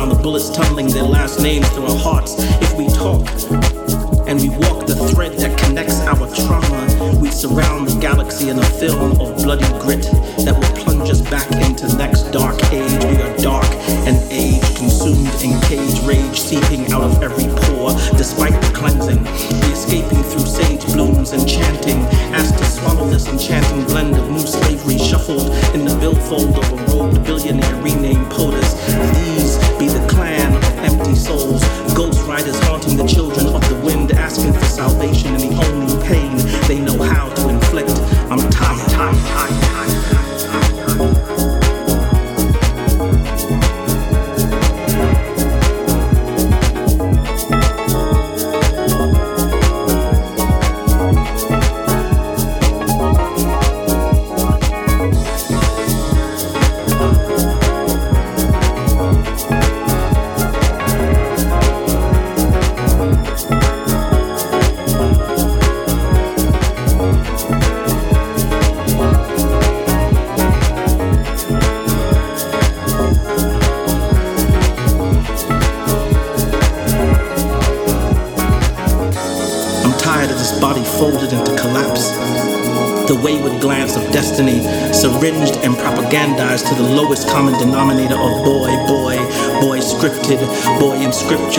fingertips the bullets tunneling their last names through our hearts. If we talk, and we walk the thread that connects our trauma. We surround the galaxy in a film of bloody grit that will plunge us back into next dark age. We are dark and age, consumed in cage rage, seeping out of every pore. Despite the cleansing, we escaping through sage blooms and chanting, asked to swallow this enchanting blend of new slavery shuffled in the billfold of a robed billionaire renamed POTUS.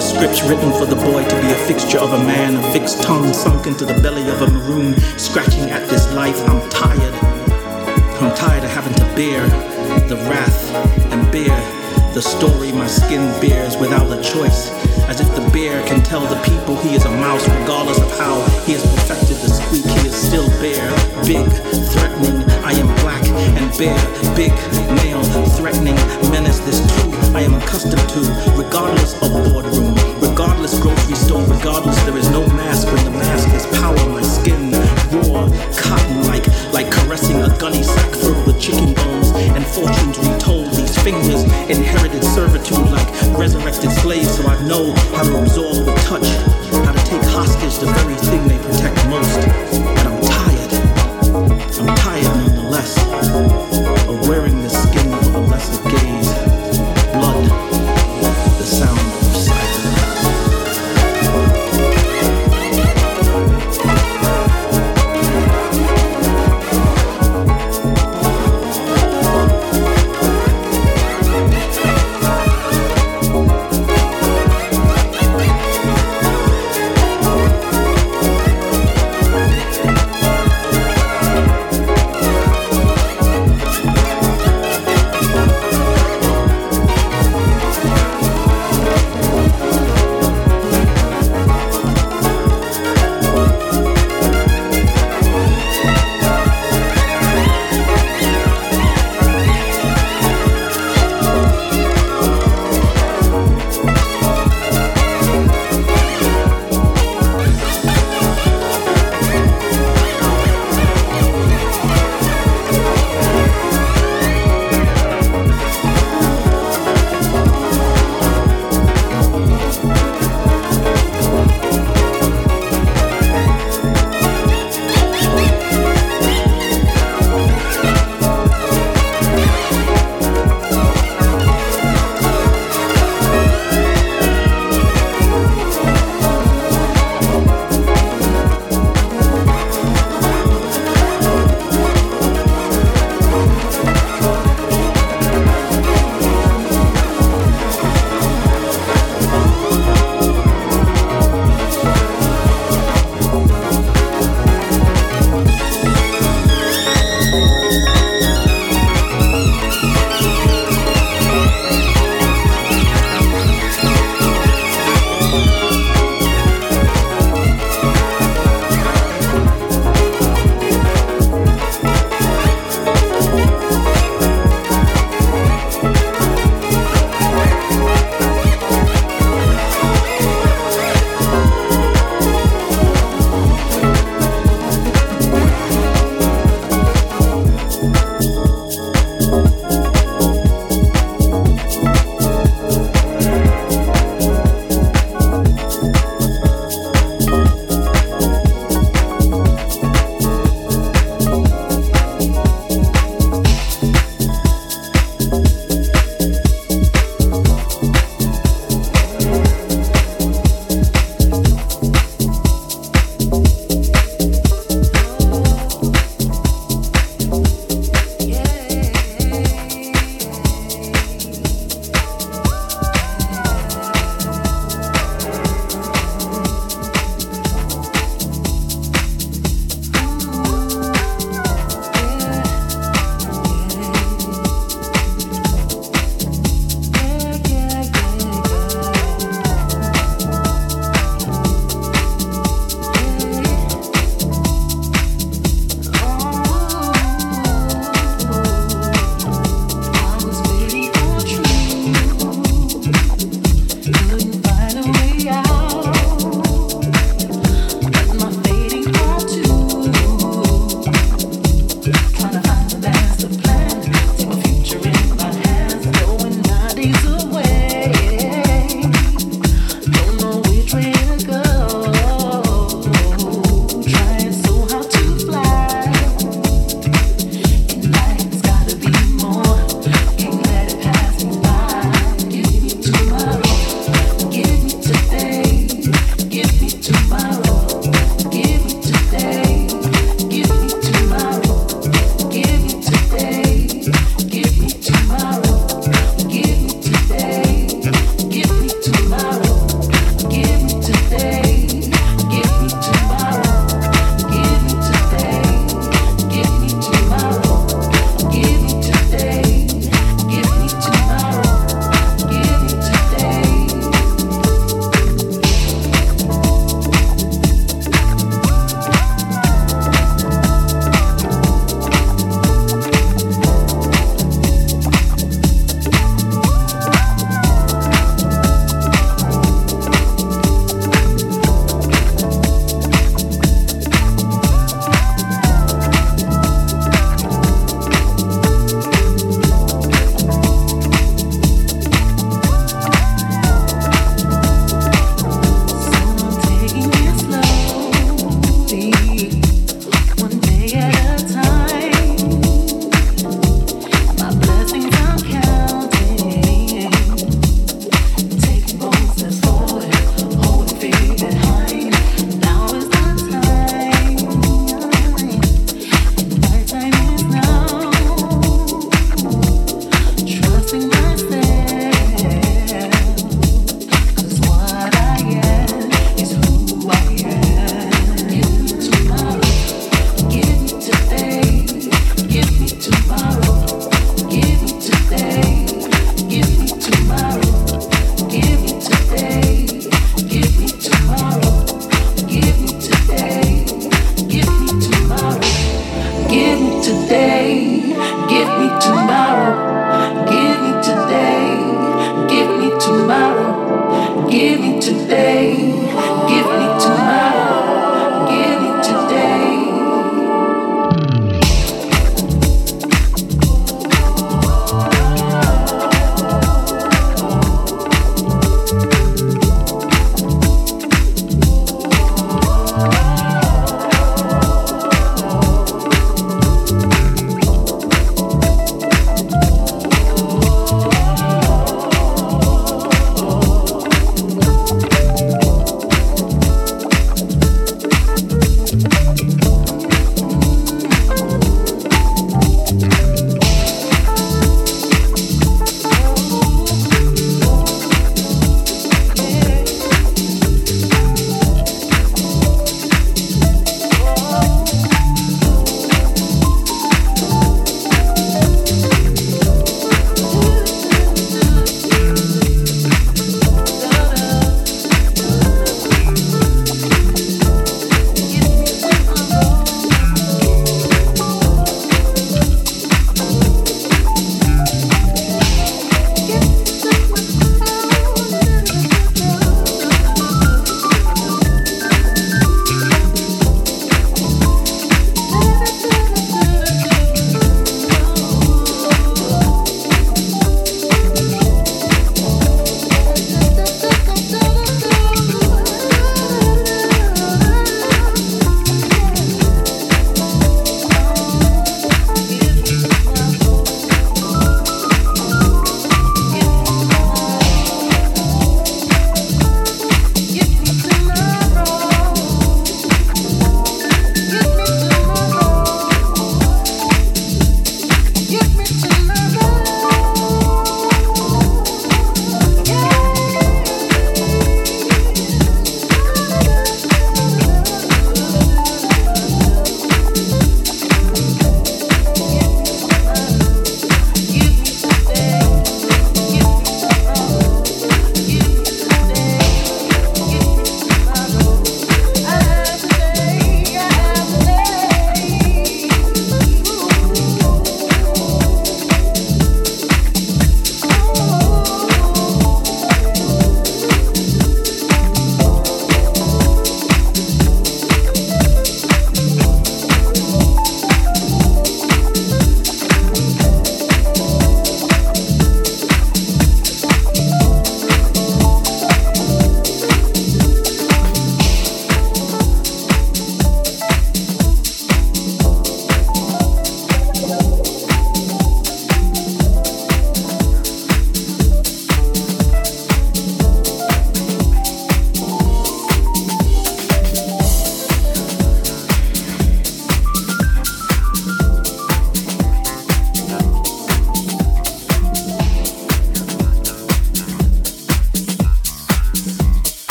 Scripture, scripts written for the boy to be a fixture of a man, a fixed tongue sunk into the belly of a maroon, scratching at this life. I'm tired. I'm tired of having to bear the wrath the story my skin bears without a choice. As if the bear can tell the people he is a mouse, regardless of how he has perfected the squeak, he is still bear. Big, threatening, I am black and bear. Big, male, threatening, menace this too. I am accustomed to, regardless of boardroom, regardless grocery store, regardless there is no mask when the mask is power. My skin raw, cotton like, like caressing a gunny sack filled with chicken bones and fortunes retold. These fingers inherited servitude like resurrected slaves, so I know how to absorb the touch, how to take hostage the very thing they protect most. And I'm tired. I'm tired.